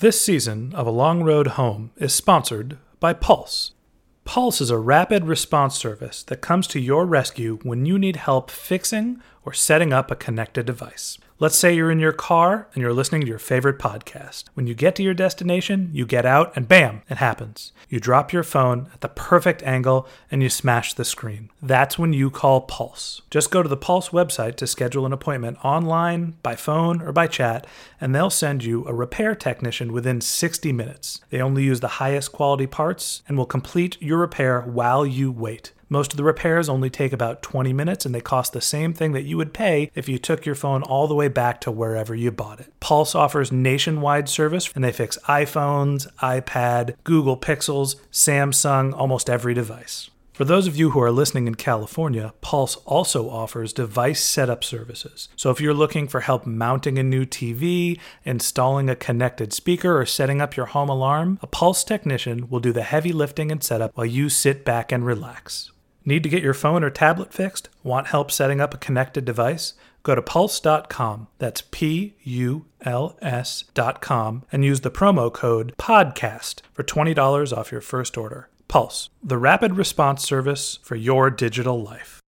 This season of A Long Road Home is sponsored by Puls. Puls is a rapid response service that comes to your rescue when you need help fixing or setting up a connected device. Let's say you're in your car and you're listening to your favorite podcast. When you get to your destination, you get out and bam, it happens. You drop your phone at the perfect angle and you smash the screen. That's when you call Puls. Just go to the Puls website to schedule an appointment online, by phone, or by chat, and they'll send you a repair technician within 60 minutes. They only use the highest quality parts and will complete your repair while you wait. Most of the repairs only take about 20 minutes and they cost the same thing that you would pay if you took your phone all the way back to wherever you bought it. Puls offers nationwide service and they fix iPhones, iPad, Google Pixels, Samsung, almost every device. For those of you who are listening in California, Puls also offers device setup services. So if you're looking for help mounting a new TV, installing a connected speaker, or setting up your home alarm, a Puls technician will do the heavy lifting and setup while you sit back and relax. Need to get your phone or tablet fixed? Want help setting up a connected device? Go to puls.com. That's P U L S.com and use the promo code PODCAST for $20 off your first order. Puls, the rapid response service for your digital life.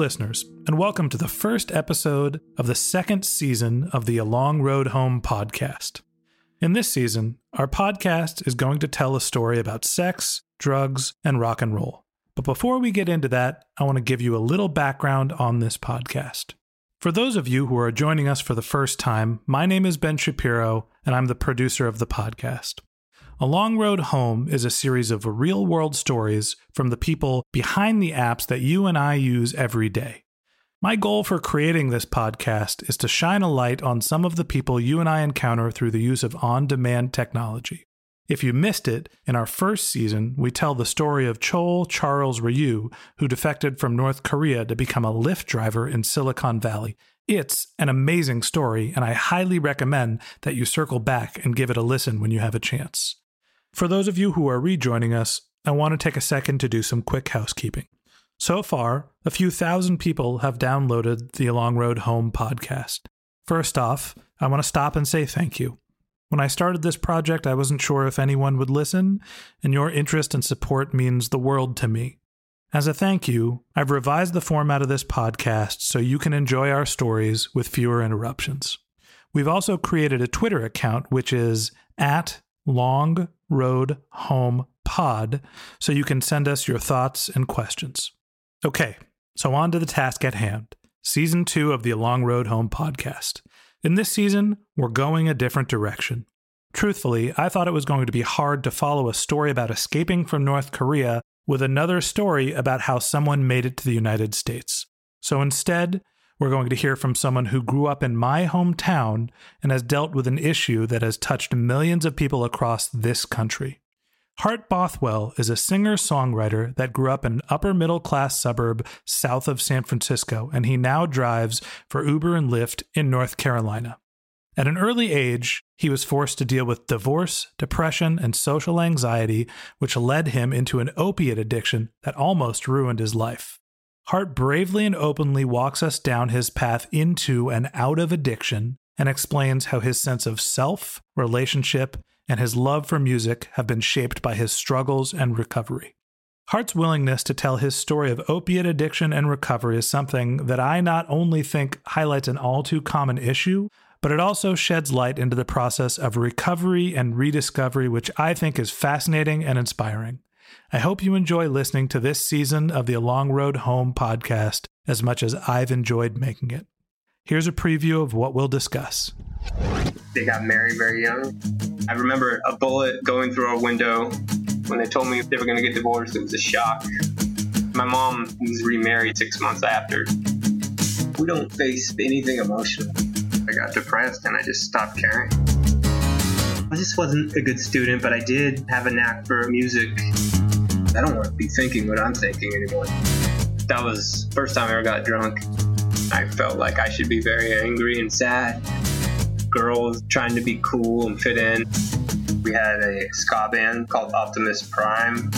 Listeners, and welcome to the first episode of the second season of the A Long Road Home podcast. In this season, our podcast is going to tell a story about sex, drugs, and rock and roll. But before we get into that, I want to give you a little background on this podcast. For those of you who are joining us for the first time, my name is Ben Shapiro, and I'm the producer of the podcast. A Long Road Home is a series of real world stories from the people behind the apps that you and I use every day. My goal for creating this podcast is to shine a light on some of the people you and I encounter through the use of on demand technology. If you missed it, in our first season, we tell the story of Chol Charles Ryu, who defected from North Korea to become a Lyft driver in Silicon Valley. It's an amazing story, and I highly recommend that you circle back and give it a listen when you have a chance. For those of you who are rejoining us, I want to take a second to do some quick housekeeping. So far, a few thousand people have downloaded the Long Road Home podcast. First off, I want to stop and say thank you. When I started this project, I wasn't sure if anyone would listen, and your interest and support means the world to me. As a thank you, I've revised the format of this podcast so you can enjoy our stories with fewer interruptions. We've also created a Twitter account, which is at Long Road Home Pod, so you can send us your thoughts and questions. Okay, so on to the task at hand Season 2 of the Long Road Home podcast. In this season, we're going a different direction. Truthfully, I thought it was going to be hard to follow a story about escaping from North Korea with another story about how someone made it to the United States. So instead, we're going to hear from someone who grew up in my hometown and has dealt with an issue that has touched millions of people across this country. Hart Bothwell is a singer songwriter that grew up in an upper middle class suburb south of San Francisco, and he now drives for Uber and Lyft in North Carolina. At an early age, he was forced to deal with divorce, depression, and social anxiety, which led him into an opiate addiction that almost ruined his life. Hart bravely and openly walks us down his path into and out of addiction and explains how his sense of self, relationship, and his love for music have been shaped by his struggles and recovery. Hart's willingness to tell his story of opiate addiction and recovery is something that I not only think highlights an all too common issue, but it also sheds light into the process of recovery and rediscovery, which I think is fascinating and inspiring. I hope you enjoy listening to this season of the Long Road Home podcast as much as I've enjoyed making it. Here's a preview of what we'll discuss. They got married very young. I remember a bullet going through our window. When they told me they were going to get divorced, it was a shock. My mom was remarried six months after. We don't face anything emotional. I got depressed and I just stopped caring. I just wasn't a good student, but I did have a knack for music. I don't want to be thinking what I'm thinking anymore. That was first time I ever got drunk. I felt like I should be very angry and sad. Girls trying to be cool and fit in. We had a ska band called Optimus Prime.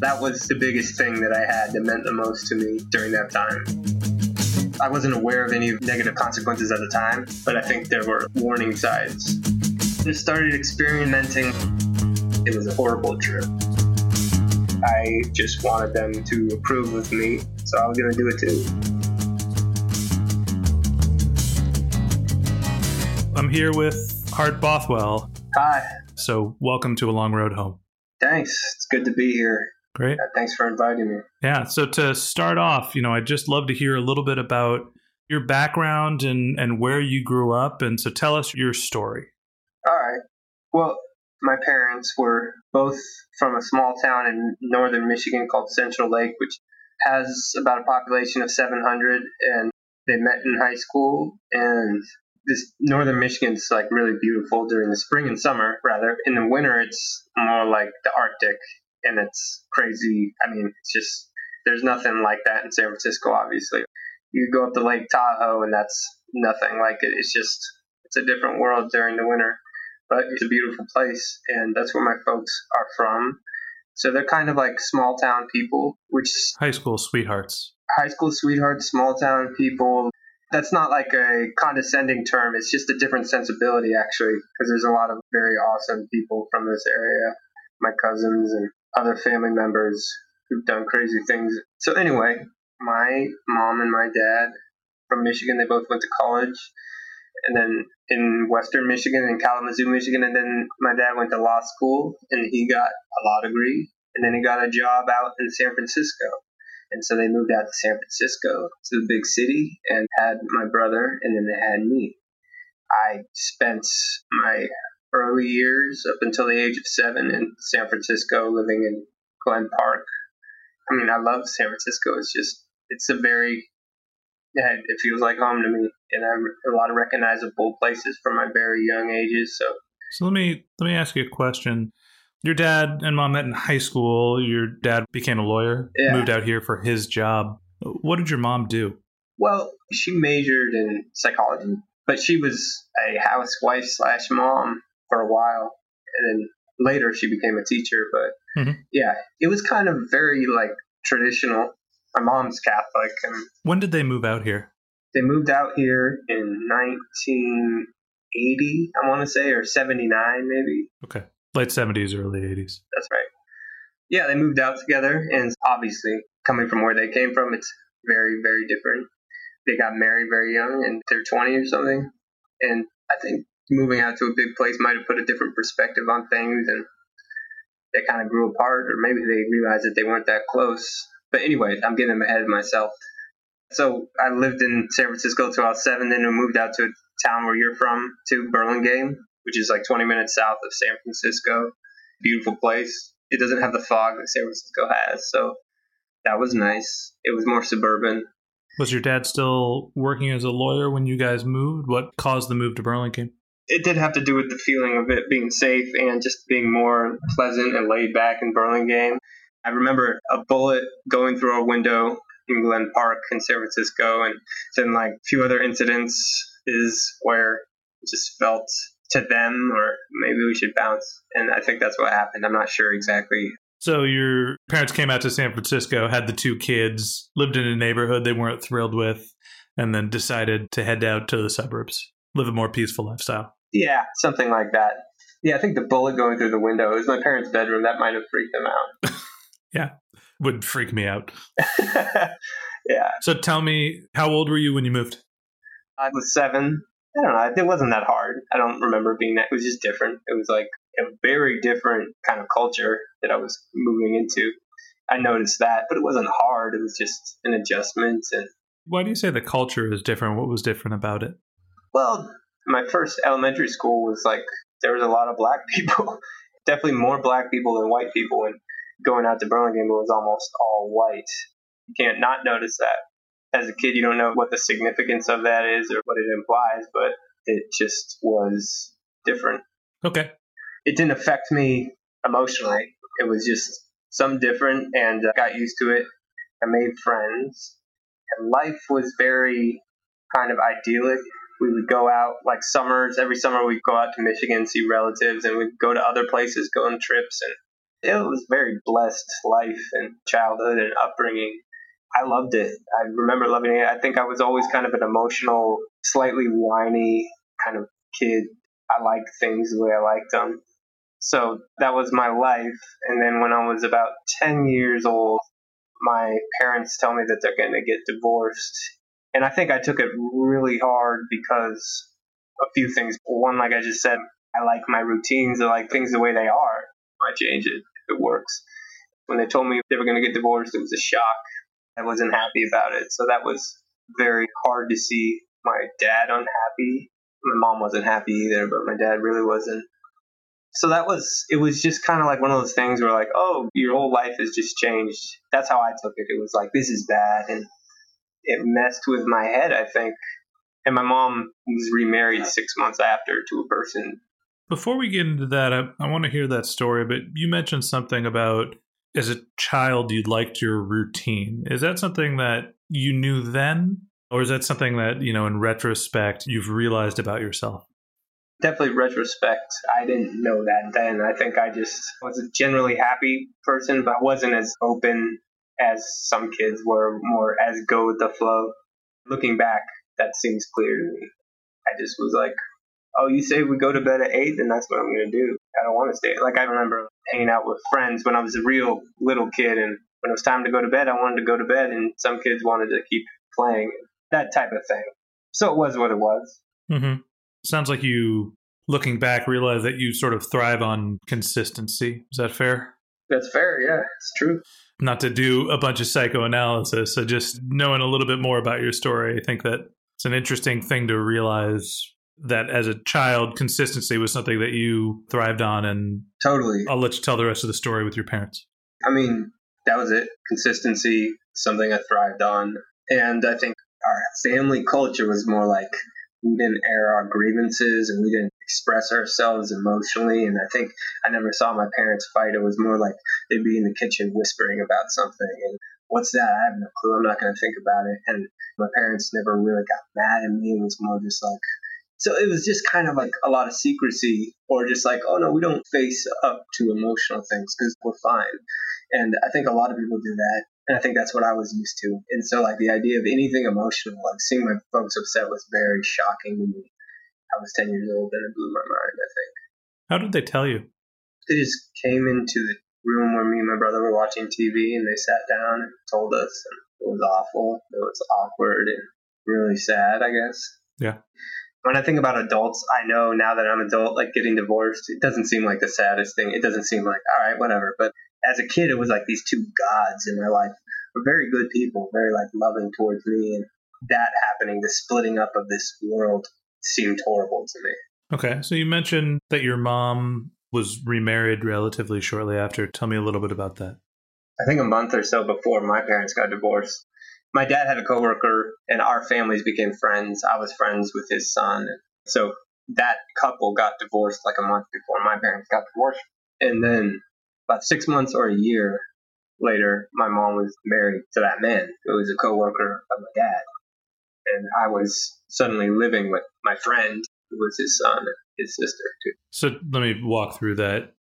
That was the biggest thing that I had that meant the most to me during that time. I wasn't aware of any negative consequences at the time, but I think there were warning signs. Just started experimenting. It was a horrible trip. I just wanted them to approve of me, so I was going to do it too. I'm here with Hart Bothwell. Hi. So, welcome to A Long Road Home. Thanks. It's good to be here. Great. Uh, Thanks for inviting me. Yeah. So, to start off, you know, I'd just love to hear a little bit about your background and, and where you grew up. And so, tell us your story. All right. Well, my parents were both from a small town in northern Michigan called Central Lake, which has about a population of 700, and they met in high school. And this northern Michigan is like really beautiful during the spring and summer, rather. In the winter, it's more like the Arctic, and it's crazy. I mean, it's just there's nothing like that in San Francisco, obviously. You go up to Lake Tahoe, and that's nothing like it. It's just it's a different world during the winter but it's a beautiful place, and that's where my folks are from. So they're kind of like small town people, which High school sweethearts. high school sweethearts, small town people. That's not like a condescending term. It's just a different sensibility, actually, because there's a lot of very awesome people from this area, my cousins and other family members who've done crazy things. So anyway, my mom and my dad from Michigan, they both went to college and then in Western Michigan and Kalamazoo, Michigan, and then my dad went to law school and he got a law degree, and then he got a job out in San Francisco, and so they moved out to San Francisco to the big city and had my brother, and then they had me. I spent my early years up until the age of seven in San Francisco, living in Glen Park. I mean, I love San Francisco. It's just it's a very yeah, it feels like home to me, and I a lot of recognizable places from my very young ages. So, So let me let me ask you a question. Your dad and mom met in high school. Your dad became a lawyer, Yeah. moved out here for his job. What did your mom do? well, she majored in psychology, but she was a housewife slash mom for a while, and then later she became a teacher. But Mhm. yeah, it was kind of very like traditional. My mom's Catholic, and When did they move out here? they moved out here in 1980, I want to say, or 79 maybe. Okay, late seventies, early eighties. That's right. Yeah, they moved out together, and obviously, coming from where they came from, it's very, very different. They got married very young, and they're 20 or something, and I think moving out to a big place might have put a different perspective on things, and they kind of grew apart, or maybe they realized that they weren't that close. But anyways, I'm getting ahead of myself. So I lived in San Francisco till I was seven, then we moved out to a town where you're from, to Burlingame, which is like 20 minutes south of San Francisco. Beautiful place. It doesn't have the fog that San Francisco has, so that was nice. It was more suburban. Was your dad still working as a lawyer when you guys moved? What caused the move to Burlingame? It did have to do with the feeling of it being safe and just being more pleasant and laid back in Burlingame. I remember a bullet going through our window in Glen Park in San Francisco, and then like a few other incidents is where it just felt to them, or maybe we should bounce. And I think that's what happened. I'm not sure exactly. So your parents came out to San Francisco, had the two kids, lived in a neighborhood they weren't thrilled with, and then decided to head out to the suburbs, live a more peaceful lifestyle. Yeah, something like that. Yeah, I think the bullet going through the window it was my parents' bedroom. That might have freaked them out. Yeah, would freak me out. yeah, So tell me, how old were you when you moved? I was seven. I don't know. It wasn't that hard. I don't remember being that. It was just different. It was like a very different kind of culture that I was moving into. I noticed that, but it wasn't hard. It was just an adjustment. And Why do you say the culture is different? What was different about it? well, my first elementary school was like there was a lot of black people. Definitely more black people than white people. And going out to Burlingame, was almost all white. You can't not notice that. As a kid, you don't know what the significance of that is or what it implies, but it just was different. Okay. it didn't affect me emotionally. It was just some different, and I got used to it. I made friends, and life was very kind of idyllic We would go out like summers. Every summer we'd go out to Michigan, see relatives, and we'd go to other places, go on trips. And it was very blessed life and childhood and upbringing. I loved it. I remember loving it. I think I was always kind of an emotional, slightly whiny kind of kid. I liked things the way I liked them. So that was my life. And then when I was about 10 years old, my parents tell me that they're going to get divorced. And I think I took it really hard because a few things. One, like I just said, I like my routines. I like things the way they are. I change it it works. When they told me they were going to get divorced, it was a shock. I wasn't happy about it. So that was very hard to see my dad unhappy. My mom wasn't happy either, but my dad really wasn't so that was it was just kind of like one of those things where like oh your whole life has just changed that's how i took it it was like this is bad and it messed with my head i think and my mom was remarried six months after to a person before we get into that i, I want to hear that story but you mentioned something about as a child you liked your routine is that something that you knew then or is that something that you know in retrospect you've realized about yourself definitely retrospect, I didn't know that then. I think I just was a generally happy person, but wasn't as open as some kids were, more as go with the flow. Looking back, that seems clear to me. I just was like, oh, you say we go to bed at 8, then that's what I'm going to do. I don't want to stay. Like, I remember hanging out with friends when I was a real little kid, and when it was time to go to bed, I wanted to go to bed, and some kids wanted to keep playing, that type of thing. So it was what it was. Mm-hmm. Sounds like you, looking back, realize that you sort of thrive on consistency. Is that fair? That's fair. Yeah, it's true. Not to do a bunch of psychoanalysis, so just knowing a little bit more about your story, I think that it's an interesting thing to realize that as a child, consistency was something that you thrived on. And totally, I'll let you tell the rest of the story with your parents. I mean, that was it. Consistency, something I thrived on. And I think our family culture was more like we didn't air our grievances and we didn't express ourselves emotionally. And I think I never saw my parents fight. It was more like they'd be in the kitchen whispering about something. And what's that? I have no clue. I'm not going to think about it. And my parents never really got mad at me. It was more just like, so it was just kind of like a lot of secrecy or just like, oh no, we don't face up to emotional things because we're fine. And I think a lot of people do that. And I think that's what I was used to. And so, like, the idea of anything emotional, like seeing my folks upset was very shocking to me. I was 10 years old and it blew my mind, I think. How did they tell you? They just came into the room where me and my brother were watching TV and they sat down and told us. And it was awful. It was awkward and really sad, I guess. Yeah. When I think about adults, I know now that I'm adult, like getting divorced, it doesn't seem like the saddest thing. It doesn't seem like, all right, whatever. But as a kid, it was like these two gods in my life were very good people, very like loving towards me. And that happening, the splitting up of this world seemed horrible to me. Okay. So you mentioned that your mom was remarried relatively shortly after. Tell me a little bit about that. I think a month or so before my parents got divorced. My dad had a coworker and our families became friends. I was friends with his son. So that couple got divorced like a month before my parents got divorced. And then about six months or a year later, my mom was married to that man who was a coworker of my dad. And I was suddenly living with my friend who was his son and his sister too. So let me walk through that.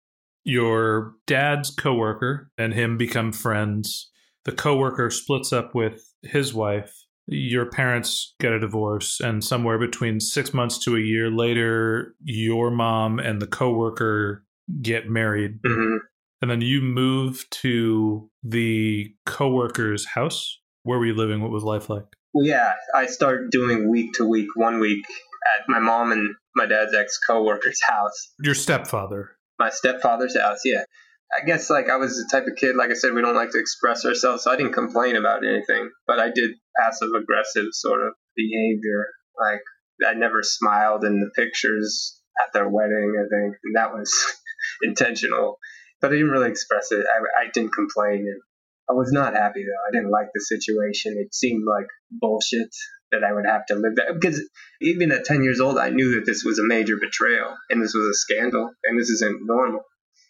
Your dad's coworker and him become friends. The coworker splits up with his wife. Your parents get a divorce, and somewhere between six months to a year later, your mom and the coworker get married. Mm-hmm. And then you move to the coworker's house. Where were you living? What was life like? Well, yeah, I started doing week to week, one week at my mom and my dad's ex coworker's house. Your stepfather. My stepfather's house, yeah. I guess like I was the type of kid, like I said, we don't like to express ourselves, so I didn't complain about anything, but I did passive aggressive sort of behavior. Like I never smiled in the pictures at their wedding. I think and that was intentional but I didn't really express it. I, I didn't complain, and I was not happy though. I didn't like the situation. It seemed like bullshit that I would have to live that because even at 10 years old, I knew that this was a major betrayal and this was a scandal and this isn't normal.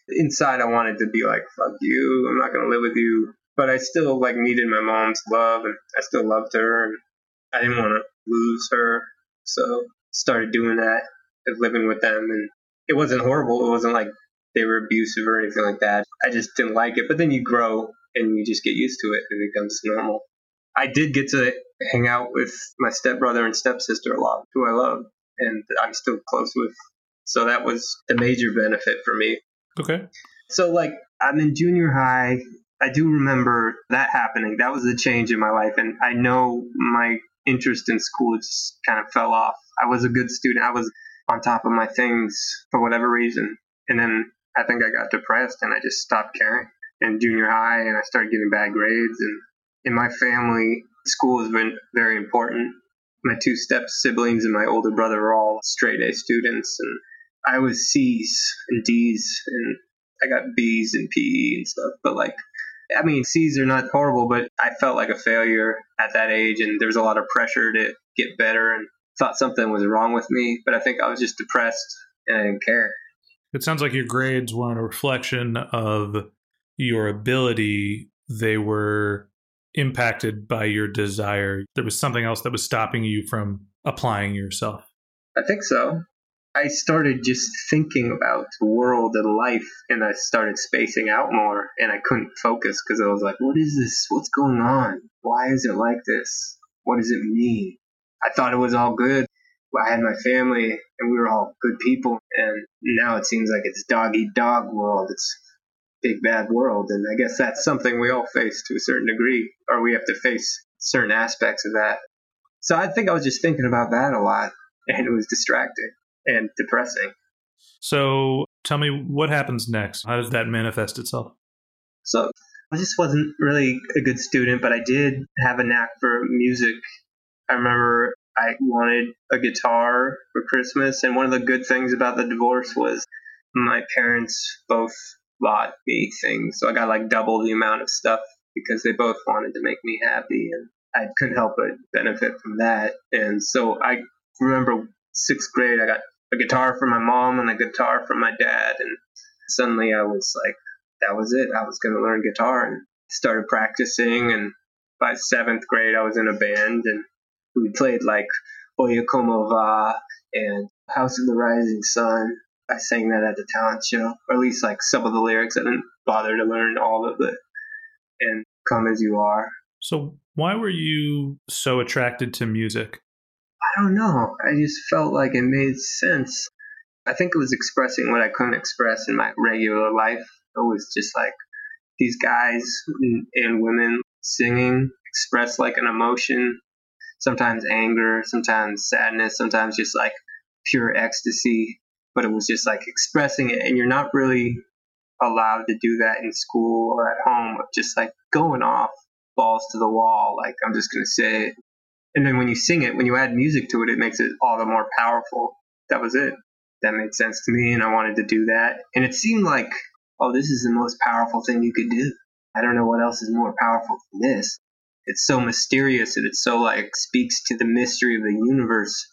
Inside, I wanted to be like, fuck you, I'm not going to live with you. But I still like needed my mom's love and I still loved her and I didn't want to lose her. So started doing that, of living with them, and it wasn't horrible. It wasn't like they were abusive or anything like that. I just didn't like it. But then you grow and you just get used to it. and It becomes normal. I did get to hang out with my stepbrother and stepsister a lot, who I love, and I'm still close with. So that was a major benefit for me. Okay. So, like, I'm in junior high. I do remember that happening. That was a change in my life. And I know my interest in school just kind of fell off. I was a good student. I was on top of my things for whatever reason. And then I think I got depressed and I just stopped caring in junior high and I started getting bad grades. And in my family, school has been very important. My two step siblings and my older brother are all straight A students. And I was C's and D's and I got B's and PE and stuff. But like, I mean, C's are not horrible, but I felt like a failure at that age, and there was a lot of pressure to get better, and thought something was wrong with me. But I think I was just depressed and I didn't care. It sounds like your grades weren't a reflection of your ability; they were impacted by your desire. There was something else that was stopping you from applying yourself. I think so. I started just thinking about the world and life, and I started spacing out more, and I couldn't focus because I was like, what is this? What's going on? Why is it like this? What does it mean? I thought it was all good. I had my family, and we were all good people, and now it seems like it's dog eat dog world. It's big bad world, and I guess that's something we all face to a certain degree, or we have to face certain aspects of that. So I think I was just thinking about that a lot, and it was distracting and depressing. So tell me what happens next? How does that manifest itself? So I just wasn't really a good student, but I did have a knack for music. I remember I wanted a guitar for Christmas, and one of the good things about the divorce was my parents both bought me things. So I got like double the amount of stuff because they both wanted to make me happy, and I couldn't help but benefit from that. And so I remember sixth grade, I got a guitar from my mom and a guitar from my dad. And suddenly I was like, that was it. I was going to learn guitar and started practicing. And by seventh grade, I was in a band and we played like Oye Como Va and House of the Rising Sun. I sang that at the talent show, or at least like some of the lyrics. I didn't bother to learn all of it. And Come As You Are. So, why were you so attracted to music? I don't know. I just felt like it made sense. I think it was expressing what I couldn't express in my regular life. It was just like these guys and women singing express like an emotion, sometimes anger, sometimes sadness, sometimes just like pure ecstasy. But it was just like expressing it, and you're not really allowed to do that in school or at home, just like going off balls to the wall. Like, I'm just going to say and then when you sing it, when you add music to it, it makes it all the more powerful. That was it. That made sense to me, and I wanted to do that. And it seemed like, oh, this is the most powerful thing you could do. I don't know what else is more powerful than this. It's so mysterious and it so like speaks to the mystery of the universe.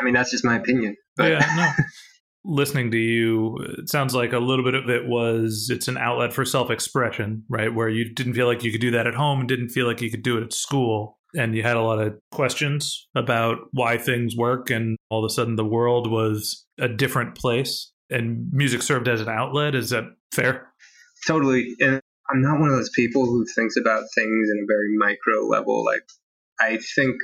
I mean, that's just my opinion. But yeah, no. listening to you, it sounds like a little bit of it was it's an outlet for self expression, right? Where you didn't feel like you could do that at home and didn't feel like you could do it at school and you had a lot of questions about why things work and all of a sudden the world was a different place and music served as an outlet. Is that fair? Totally. And i'm not one of those people who thinks about things in a very micro level. Like i think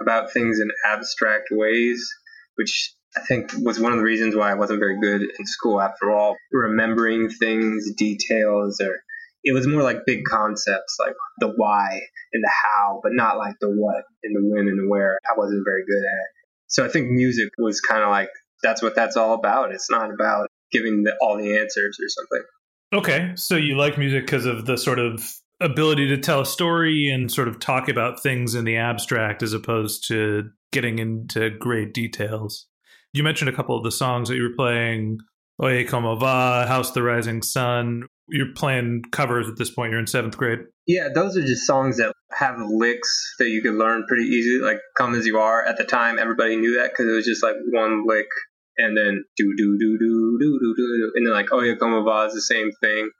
about things in abstract ways which i think was one of the reasons why i wasn't very good in school after all. Remembering things details or it was more like big concepts like the why and the how, but not like the what and the when and the where. I wasn't very good at. So I think music was kind of like that's what that's all about. It's not about giving the, all the answers or something. Okay, so you like music because of the sort of ability to tell a story and sort of talk about things in the abstract as opposed to getting into great details. You mentioned a couple of the songs that you were playing Oye Como Va, House the Rising Sun you're playing covers at this point. You're in seventh grade. Yeah, those are just songs that have licks that you could learn pretty easily. Like "Come as You Are." At the time, everybody knew that because it was just like one lick, and then do do do do do do do, and then like "Oh Yeah, Como Va" is the same thing.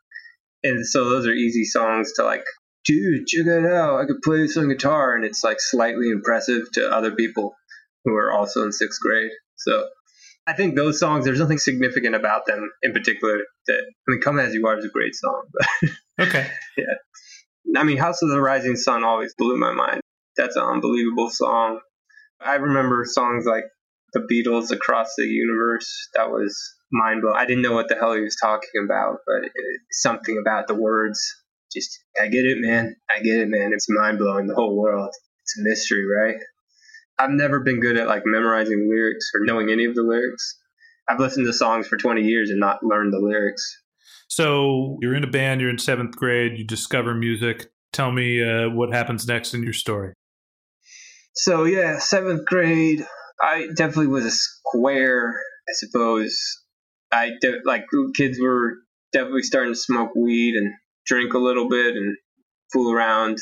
And so those are easy songs to like. Dude, check it out! I could play this on guitar, and it's like slightly impressive to other people who are also in sixth grade. So I think those songs, there's nothing significant about them in particular. That I mean, "Come as You Are" is a great song. But okay. Yeah. I mean, "House of the Rising Sun" always blew my mind. That's an unbelievable song. I remember songs like the Beatles "Across the Universe." That was mind blowing. I didn't know what the hell he was talking about, but it, something about the words. Just, I get it, man. I get it, man. It's mind blowing. The whole world. It's a mystery, right? I've never been good at like memorizing lyrics or knowing any of the lyrics. I've listened to songs for 20 years and not learned the lyrics. So you're in a band, you're in seventh grade, you discover music. Tell me uh, what happens next in your story. So, yeah, seventh grade, I definitely was a square, I suppose. I de- like kids were definitely starting to smoke weed and drink a little bit and fool around.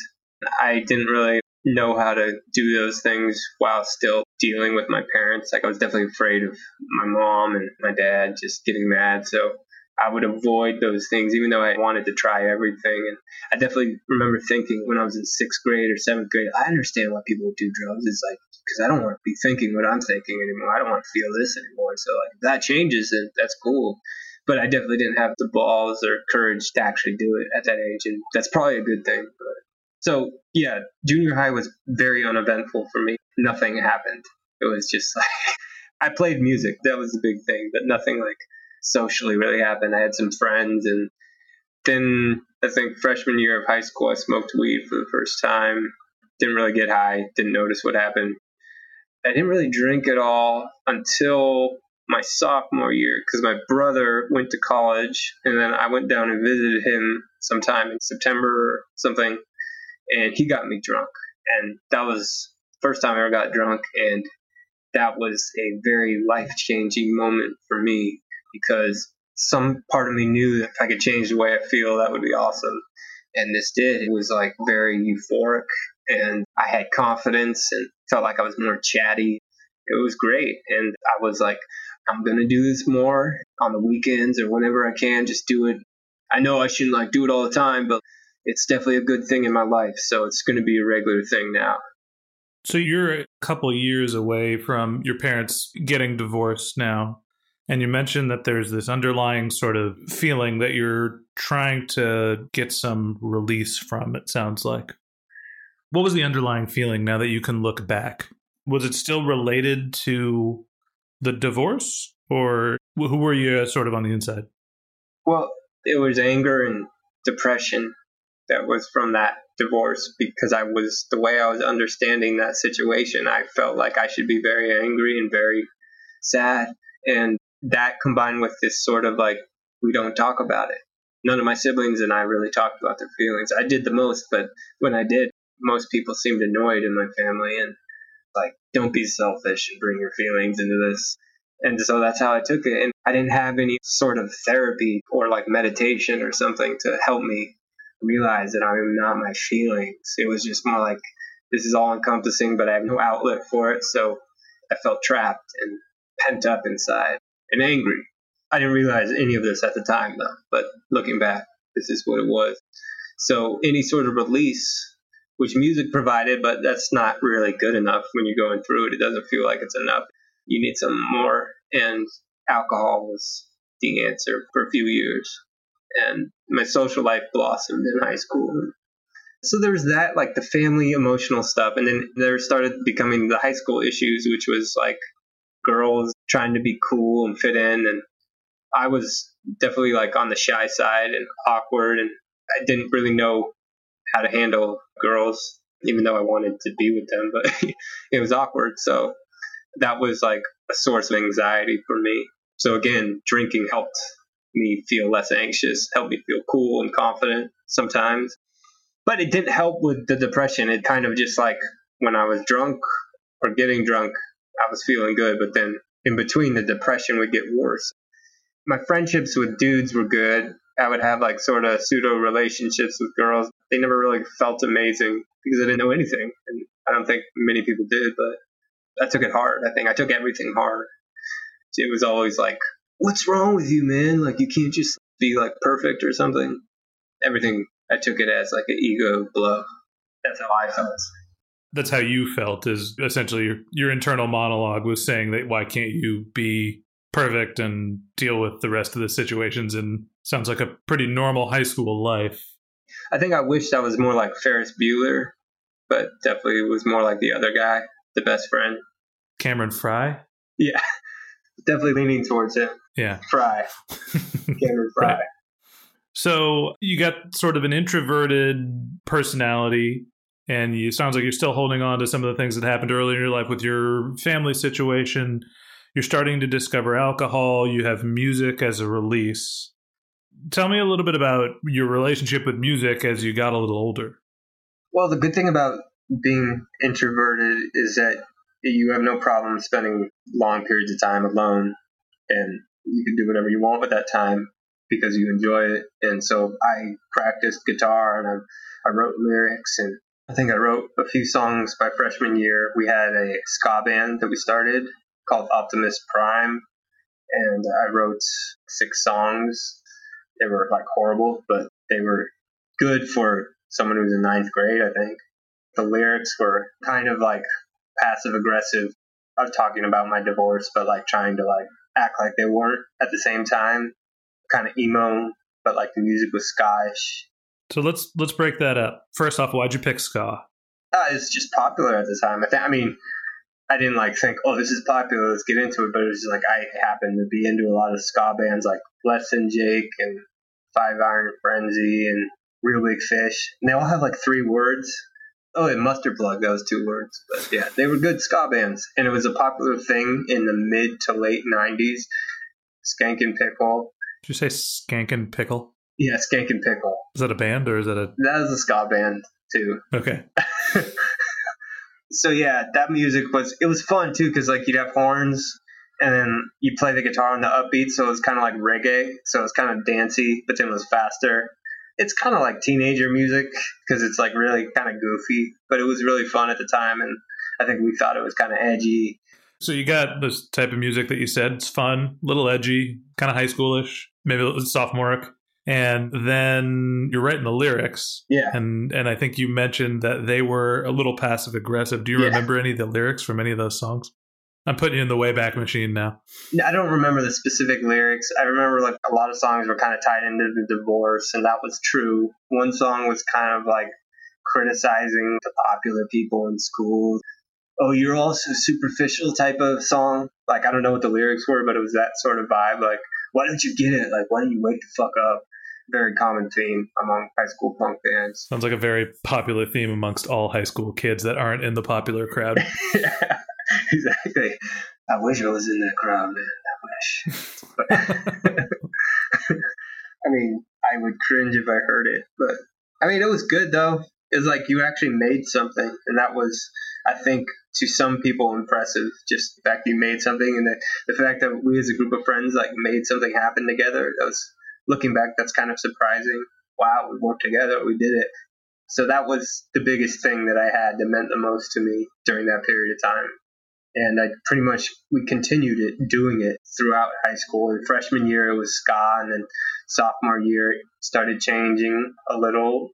I didn't really know how to do those things while still dealing with my parents. Like I was definitely afraid of my mom and my dad just getting mad. So I would avoid those things, even though I wanted to try everything. And I definitely remember thinking when I was in sixth grade or seventh grade, I understand why people do drugs. It's like, because I don't want to be thinking what I'm thinking anymore. I don't want to feel this anymore. So like, if that changes, then that's cool. But I definitely didn't have the balls or courage to actually do it at that age. And that's probably a good thing. But so yeah, junior high was very uneventful for me. Nothing happened. It was just like I played music. That was the big thing, but nothing like socially really happened. I had some friends and then I think freshman year of high school I smoked weed for the first time. Didn't really get high, didn't notice what happened. I didn't really drink at all until my sophomore year because my brother went to college and then I went down and visited him sometime in September or something and he got me drunk. And that was first time I ever got drunk. And that was a very life changing moment for me because some part of me knew that if I could change the way I feel, that would be awesome. And this did. It was like very euphoric and I had confidence and felt like I was more chatty. It was great. And I was like, I'm going to do this more on the weekends or whenever I can, just do it. I know I shouldn't like do it all the time, but it's definitely a good thing in my life. So it's going to be a regular thing now. So you're a couple years away from your parents getting divorced now. And you mentioned that there's this underlying sort of feeling that you're trying to get some release from, it sounds like. What was the underlying feeling now that you can look back? Was it still related to the divorce, or who were you sort of on the inside? Well, it was anger and depression that was from that divorce because I was the way I was understanding that situation. I felt like I should be very angry and very sad. And that combined with this sort of like, we don't talk about it. None of my siblings and I really talked about their feelings. I did the most, but when I did, most people seemed annoyed in my family and like, don't be selfish and bring your feelings into this. And so that's how I took it. And I didn't have any sort of therapy or like meditation or something to help me realize that I'm not my feelings. It was just more like this is all encompassing, but I have no outlet for it. So I felt trapped and pent up inside and angry. I didn't realize any of this at the time, though. But looking back, this is what it was. So any sort of release, which music provided, but that's not really good enough when you're going through it. It doesn't feel like it's enough. You need some more. And alcohol was the answer for a few years and my social life blossomed in high school. So there was that, like the family emotional stuff, and then there started becoming the high school issues, which was like girls trying to be cool and fit in, and I was definitely like on the shy side and awkward, and I didn't really know how to handle girls, even though I wanted to be with them, but it was awkward. So that was like a source of anxiety for me. So again, drinking helped me feel less anxious, helped me feel cool and confident sometimes. But it didn't help with the depression. It kind of just like when I was drunk or getting drunk, I was feeling good, but then in between the depression would get worse. My friendships with dudes were good. I would have like sort of pseudo relationships with girls. They never really felt amazing because I didn't know anything. And I don't think many people did, but I took it hard. I think I took everything hard. It was always like what's wrong with you, man? Like, you can't just be like perfect or something. Everything, I took it as like an ego blow. That's how I felt. that's how you felt is essentially your, your internal monologue was saying that why can't you be perfect and deal with the rest of the situations and sounds like a pretty normal high school life. I think I wished I was more like Ferris Bueller, but definitely was more like the other guy, the best friend. Cameron Fry? Yeah. definitely leaning towards him. Yeah. Fry. Cameron Fry. Right. So you got sort of an introverted personality and you sounds like you're still holding on to some of the things that happened earlier in your life with your family situation. You're starting to discover alcohol, you have music as a release. Tell me a little bit about your relationship with music as you got a little older. Well, the good thing about being introverted is that you have no problem spending long periods of time alone and you can do whatever you want with that time because you enjoy it. And so I practiced guitar and I, I wrote lyrics and I think I wrote a few songs by freshman year. We had a ska band that we started called Optimus Prime, and I wrote six songs. They were like horrible, but they were good for someone who was in ninth grade, I think. The lyrics were kind of like passive aggressive. I was talking about my divorce, but like trying to like act like they weren't at the same time. Kind of emo, but like the music was skyish. So let's let's break that up. First off, why'd you pick ska? Uh, it's just popular at the time. I, th- I mean, I didn't like think, oh, this is popular, let's get into it. But it was just like I happened to be into a lot of ska bands like Less Than Jake and Five Iron Frenzy and Real Big Fish. And they all have like three words. Oh, and Mustard Plug, that was two words. But yeah, they were good ska bands. And it was a popular thing in the mid to late 90s. Skankin' Pickle. Did you say Skankin' Pickle? Yeah, Skankin' Pickle. Is that a band or is that a? That is a ska band too. Okay. so yeah, that music was it was fun too because like you'd have horns and then you play the guitar on the upbeat, so it was kind of like reggae, so it was kind of dancey, but then it was faster. It's kind of like teenager music because it's like really kind of goofy, but it was really fun at the time, and I think we thought it was kind of edgy. So you got this type of music that you said it's fun, little edgy, kind of high schoolish, maybe a sophomoric and then you're writing the lyrics. Yeah. And and I think you mentioned that they were a little passive aggressive. Do you yeah. remember any of the lyrics from any of those songs? I'm putting you in the Wayback Machine now. I don't remember the specific lyrics. I remember like a lot of songs were kind of tied into the divorce, and that was true. One song was kind of like criticizing the popular people in school. Oh, you're also superficial type of song. Like I don't know what the lyrics were, but it was that sort of vibe. Like, why don't you get it? Like, why don't you wake the fuck up? very common theme among high school punk bands. Sounds like a very popular theme amongst all high school kids that aren't in the popular crowd. yeah, exactly. I wish I was in that crowd, man. I wish. I mean, I would cringe if I heard it, but I mean, it was good though. It's like you actually made something, and that was, I think, to some people impressive. Just the fact you made something, and the, the fact that we as a group of friends like made something happen together. That was looking back, that's kind of surprising. Wow, we worked together, we did it. So that was the biggest thing that I had that meant the most to me during that period of time. And I pretty much we continued it doing it throughout high school. In freshman year it was ska, and then sophomore year it started changing a little.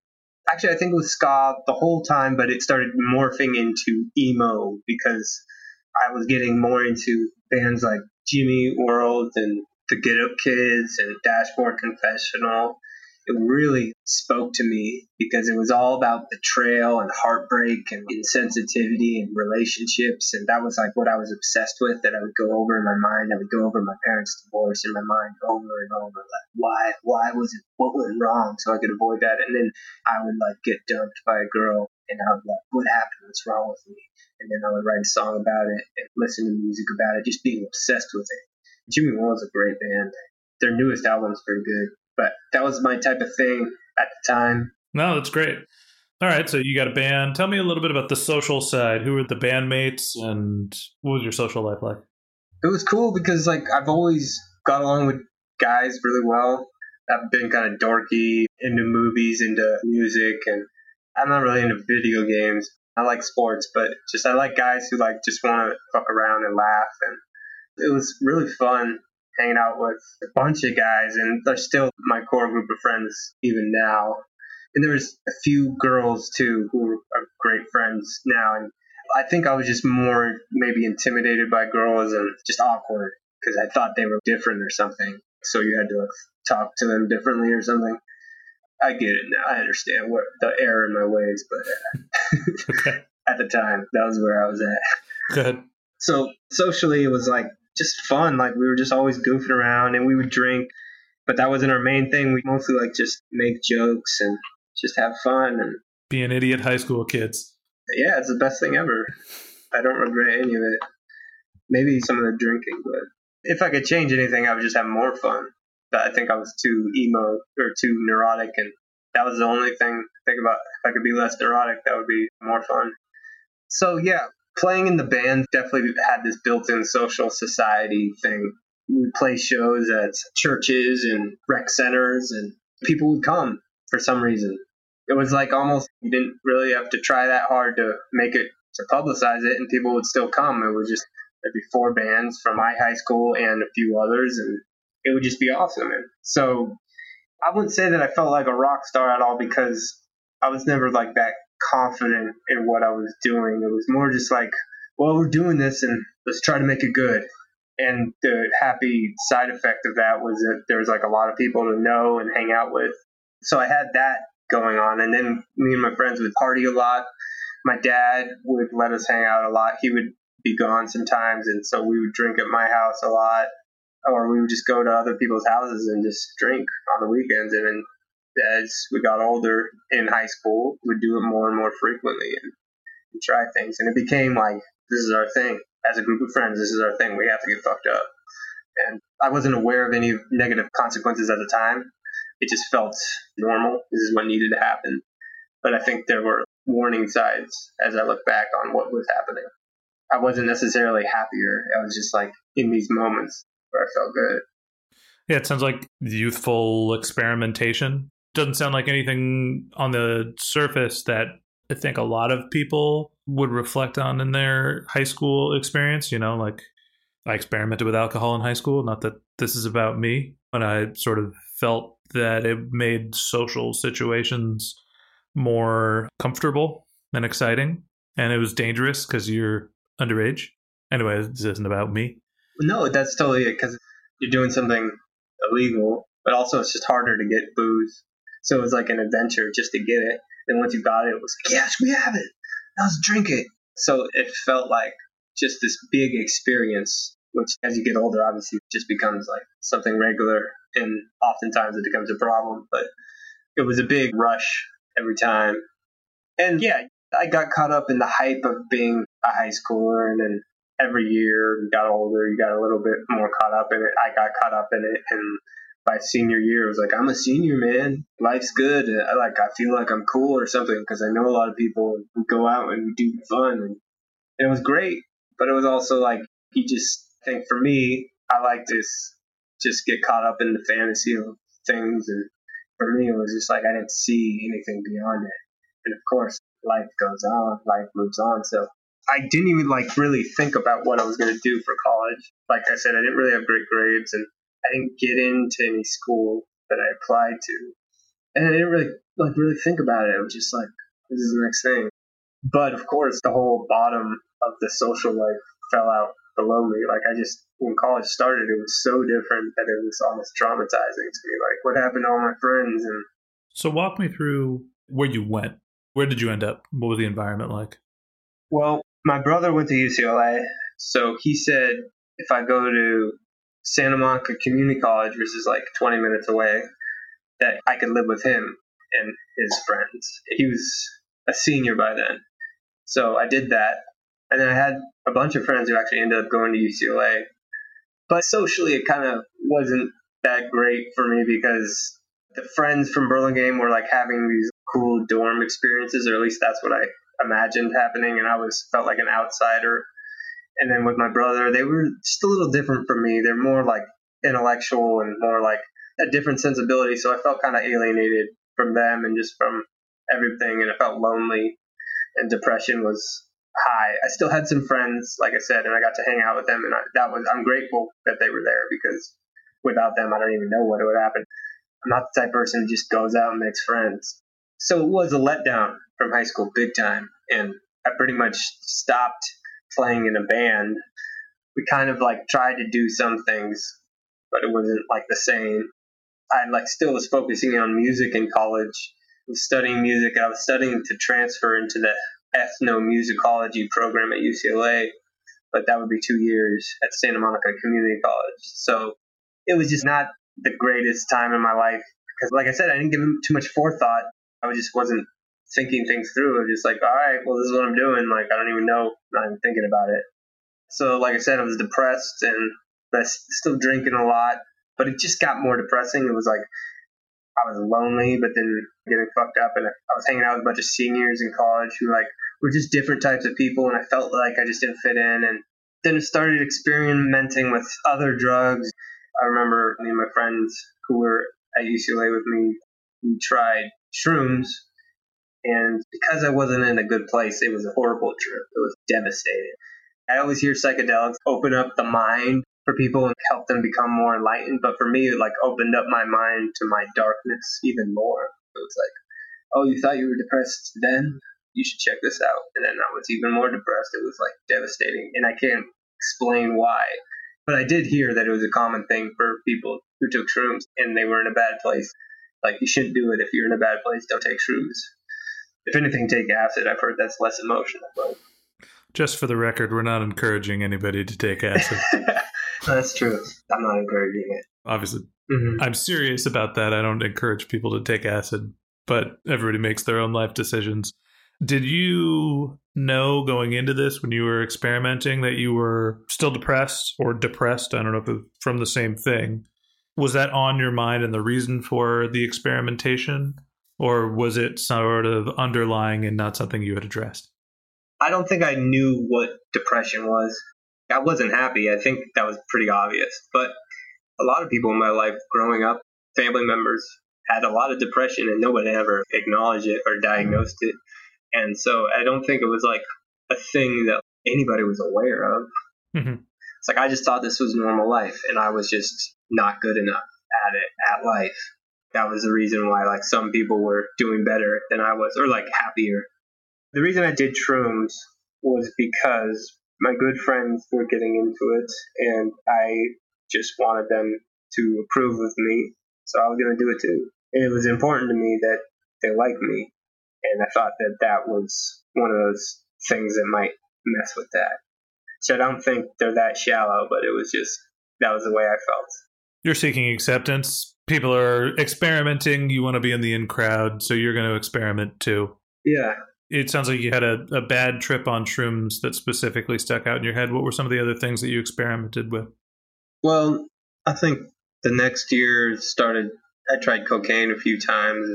Actually, I think it was ska the whole time, but it started morphing into emo because I was getting more into bands like Jimmy World and the Get Up Kids and Dashboard Confessional. It really spoke to me because it was all about betrayal and heartbreak and insensitivity and relationships. And that was like what I was obsessed with that I would go over in my mind. I would go over my parents' divorce in my mind over and over. Like, why, why was it, what went wrong so I could avoid that? And then I would like get dumped by a girl and I would like, what happened? What's wrong with me? And then I would write a song about it and listen to music about it, just being obsessed with it. Jimmy World's a great band. Their newest album is pretty good, but that was my type of thing at the time. No, that's great. All right, so you got a band. Tell me a little bit about the social side. Who were the bandmates, and what was your social life like? It was cool because like I've always got along with guys really well. I've been kind of dorky, into movies, into music, and I'm not really into video games. I like sports, but just I like guys who like just want to fuck around and laugh and it was really fun hanging out with a bunch of guys, and they're still my core group of friends even now. And there was a few girls too who are great friends now. And I think I was just more maybe intimidated by girls and just awkward because I thought they were different or something. So you had to like, talk to them differently or something. I get it now. I understand what the error in my ways, but okay. at the time, that was where I was at. Good. So socially, it was like just fun. Like we were just always goofing around and we would drink, but that wasn't our main thing. We mostly like just make jokes and just have fun and be an idiot high school kids. Yeah, it's the best thing ever. I don't regret any of it. Maybe some of the drinking, but if I could change anything, I would just have more fun. But I think I was too emo or too neurotic, and that was the only thing to think about. If I could be less neurotic, that would be more fun. So yeah, playing in the band definitely had this built-in social society thing. We play shows at churches and rec centers, and people would come for some reason. It was like almost you didn't really have to try that hard to make it to publicize it, and people would still come. It was just there'd be four bands from my high school and a few others, and it would just be awesome. And so I wouldn't say that I felt like a rock star at all because I was never like that confident in what I was doing. It was more just like, well, we're doing this and let's try to make it good. And the happy side effect of that was that there was like a lot of people to know and hang out with. So I had that going on. And then me and my friends would party a lot. My dad would let us hang out a lot. He would be gone sometimes. And so we would drink at my house a lot. Or we would just go to other people's houses and just drink on the weekends. And then as we got older in high school, we'd do it more and more frequently and, and try things. And it became like, this is our thing. As a group of friends, this is our thing. We have to get fucked up. And I wasn't aware of any negative consequences at the time. It just felt normal. This is what needed to happen. But I think there were warning signs as I look back on what was happening. I wasn't necessarily happier. I was just like in these moments where I felt good. Yeah, it sounds like youthful experimentation doesn't sound like anything on the surface that I think a lot of people would reflect on in their high school experience. You know, like I experimented with alcohol in high school. Not that this is about me, but I sort of felt that it made social situations more comfortable and exciting. And it was dangerous because you're underage. Anyway, this isn't about me. No, that's totally it because you're doing something illegal, but also it's just harder to get booze so it was like an adventure just to get it. And once you got it, it was like, yes, we have it. Now Let's drink it. So it felt like just this big experience, which as you get older, obviously just becomes like something regular. And oftentimes it becomes a problem. But it was a big rush every time. And yeah, I got caught up in the hype of being a high schooler. And then every year you got older, you got a little bit more caught up in it. I got caught up in it. And by senior year, was like, I'm a senior, man. Life's good. I, like, I feel like I'm cool or something because I know a lot of people who go out and do fun. And it was great. But it was also like, he just, think for me, I like to just get caught up in the fantasy of things. And for me, it was just like, I didn't see anything beyond it. And of course, life goes on, life moves on. So I didn't even like really think about what I was going to do for college. Like I said, I didn't really have great grades and I didn't get into any school that I applied to, and I didn't really like really think about it. I was just like, this is the next thing. But of course, the whole bottom of the social life fell out below me. Like I just when college started, it was so different that it was almost traumatizing to me. Like what happened to all my friends and. So walk me through where you went. Where did you end up? What was the environment like? Well, my brother went to UCLA, so he said if I go to Santa Monica Community College, which is like 20 minutes away, that I could live with him and his friends. He was a senior by then. So I did that. And then I had a bunch of friends who actually ended up going to UCLA. But socially, it kind of wasn't that great for me because the friends from Burlingame were like having these cool dorm experiences, or at least that's what I imagined happening. And I was felt like an outsider and then with my brother, they were just a little different from me. They're more like intellectual and more like a different sensibility. So I felt kind of alienated from them and just from everything, and I felt lonely. And depression was high. I still had some friends, like I said, and I got to hang out with them, and I, that was I'm grateful that they were there because without them, I don't even know what would happen. I'm not the type of person who just goes out and makes friends. So it was a letdown from high school, big time. And I pretty much stopped playing in a band. We kind of like tried to do some things, but it wasn't like the same. I like still was focusing on music in college. I was studying music. I was studying to transfer into the ethnomusicology program at UCLA, but that would be two years at Santa Monica Community College. So it was just not the greatest time in my life because, like I said, I didn't give too much forethought. I just wasn't thinking things through. Was just like, all right, well, this is what I'm doing. Like, I don't even know. I'm thinking about it. So, like I said, I was depressed and I was still drinking a lot, but it just got more depressing. It was like I was lonely, but then getting fucked up, and I was hanging out with a bunch of seniors in college who like were just different types of people, and I felt like I just didn't fit in. And then I started experimenting with other drugs. I remember me and my friends who were at UCLA with me, we tried shrooms, and because I wasn't in a good place, it was a horrible trip. It was devastating. I always hear psychedelics open up the mind for people and help them become more enlightened. But for me, it like opened up my mind to my darkness even more. It was like, oh, you thought you were depressed then? You should check this out. And then I was even more depressed. It was like devastating. And I can't explain why. But I did hear that it was a common thing for people who took shrooms and they were in a bad place. Like, you shouldn't do it if you're in a bad place. Don't take shrooms. If anything, take acid. I've heard that's less emotional. But just for the record, we're not encouraging anybody to take acid. That's true. I'm not encouraging it. Obviously, mm-hmm. I'm serious about that. I don't encourage people to take acid, but everybody makes their own life decisions. Did you know going into this when you were experimenting that you were still depressed or depressed? I don't know if it's from the same thing. Was that on your mind and the reason for the experimentation? Or was it sort of underlying and not something you had addressed? I don't think I knew what depression was. I wasn't happy. I think that was pretty obvious. But a lot of people in my life growing up, family members, had a lot of depression and nobody ever acknowledged it or diagnosed it. And so I don't think it was like a thing that anybody was aware of. Mm-hmm. It's like I just thought this was normal life and I was just not good enough at it, at life. That was the reason why like some people were doing better than I was or like happier the reason I did shrooms was because my good friends were getting into it, and I just wanted them to approve of me, so I was going to do it too. And it was important to me that they liked me, and I thought that that was one of those things that might mess with that. So I don't think they're that shallow, but it was just that was the way I felt. You're seeking acceptance. People are experimenting. You want to be in the in crowd, so you're going to experiment too. Yeah, it sounds like you had a, a bad trip on shrooms that specifically stuck out in your head. What were some of the other things that you experimented with? Well, I think the next year started. I tried cocaine a few times,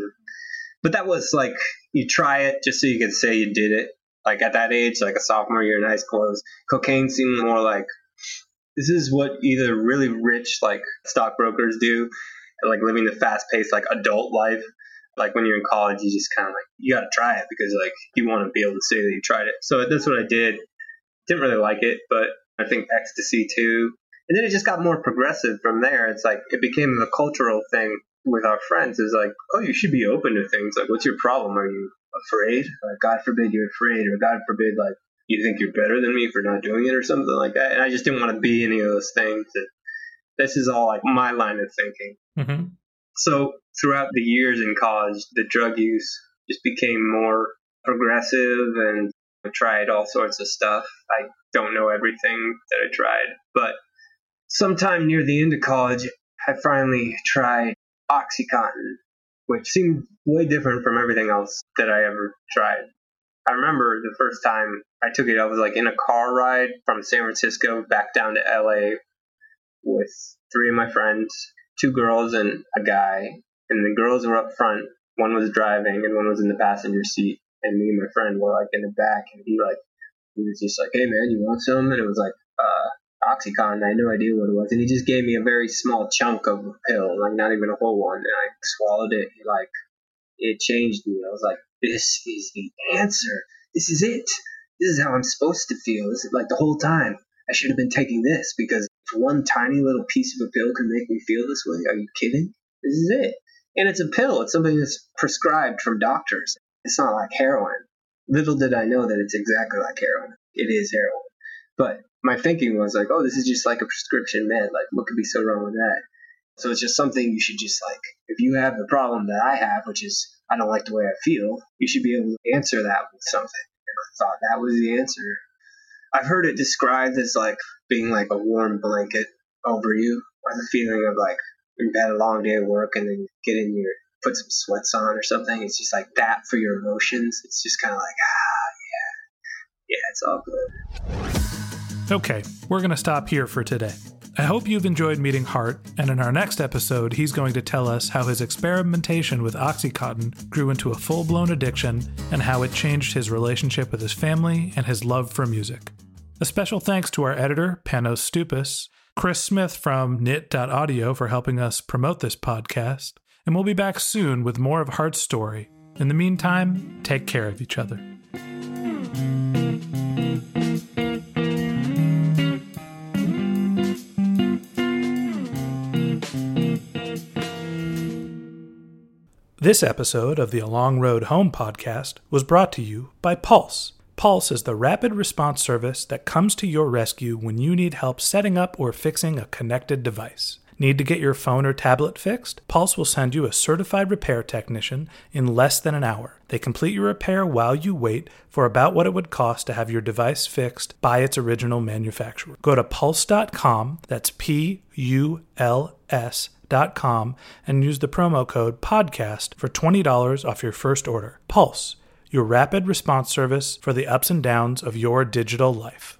but that was like you try it just so you could say you did it. Like at that age, like a sophomore year in high school, was, cocaine seemed more like this is what either really rich like stockbrokers do, like living the fast paced like adult life, like when you're in college, you just kind of like you got to try it because like you want to be able to say that you tried it. So that's what I did. Didn't really like it, but I think ecstasy too. And then it just got more progressive from there. It's like it became a cultural thing with our friends. Is like, oh, you should be open to things. Like, what's your problem? Are you afraid? Like, God forbid you're afraid, or God forbid like you think you're better than me for not doing it, or something like that. And I just didn't want to be any of those things. This is all like my line of thinking. Mm-hmm. So throughout the years in college, the drug use just became more progressive and I tried all sorts of stuff. I don't know everything that I tried, but sometime near the end of college, I finally tried Oxycontin, which seemed way different from everything else that I ever tried. I remember the first time I took it, I was like in a car ride from San Francisco back down to LA with three of my friends two girls and a guy, and the girls were up front. One was driving, and one was in the passenger seat. And me and my friend were like in the back, and he like he was just like, "Hey man, you want some?" And it was like uh, OxyContin. I had no idea what it was, and he just gave me a very small chunk of a pill, like not even a whole one. And I swallowed it. Like it changed me. I was like, "This is the answer. This is it. This is how I'm supposed to feel. This is like the whole time." I should have been taking this because one tiny little piece of a pill can make me feel this way. Are you kidding? This is it. And it's a pill. It's something that's prescribed from doctors. It's not like heroin. Little did I know that it's exactly like heroin. It is heroin. But my thinking was like, oh, this is just like a prescription med. Like, what could be so wrong with that? So it's just something you should just like, if you have the problem that I have, which is I don't like the way I feel, you should be able to answer that with something. And I thought that was the answer. I've heard it described as like being like a warm blanket over you, or the feeling of like you've had a long day of work and then get in your put some sweats on or something. It's just like that for your emotions. It's just kind of like ah yeah, yeah, it's all good. Okay, we're gonna stop here for today. I hope you've enjoyed meeting Hart, and in our next episode, he's going to tell us how his experimentation with Oxycontin grew into a full blown addiction and how it changed his relationship with his family and his love for music. A special thanks to our editor, Panos Stupas, Chris Smith from knit.audio for helping us promote this podcast, and we'll be back soon with more of Hart's story. In the meantime, take care of each other. This episode of the Along Road Home podcast was brought to you by Puls. Puls is the rapid response service that comes to your rescue when you need help setting up or fixing a connected device. Need to get your phone or tablet fixed? Puls will send you a certified repair technician in less than an hour. They complete your repair while you wait for about what it would cost to have your device fixed by its original manufacturer. Go to puls.com, that's P U L S com and use the promo code podcast for $20 off your first order. Puls, your rapid response service for the ups and downs of your digital life.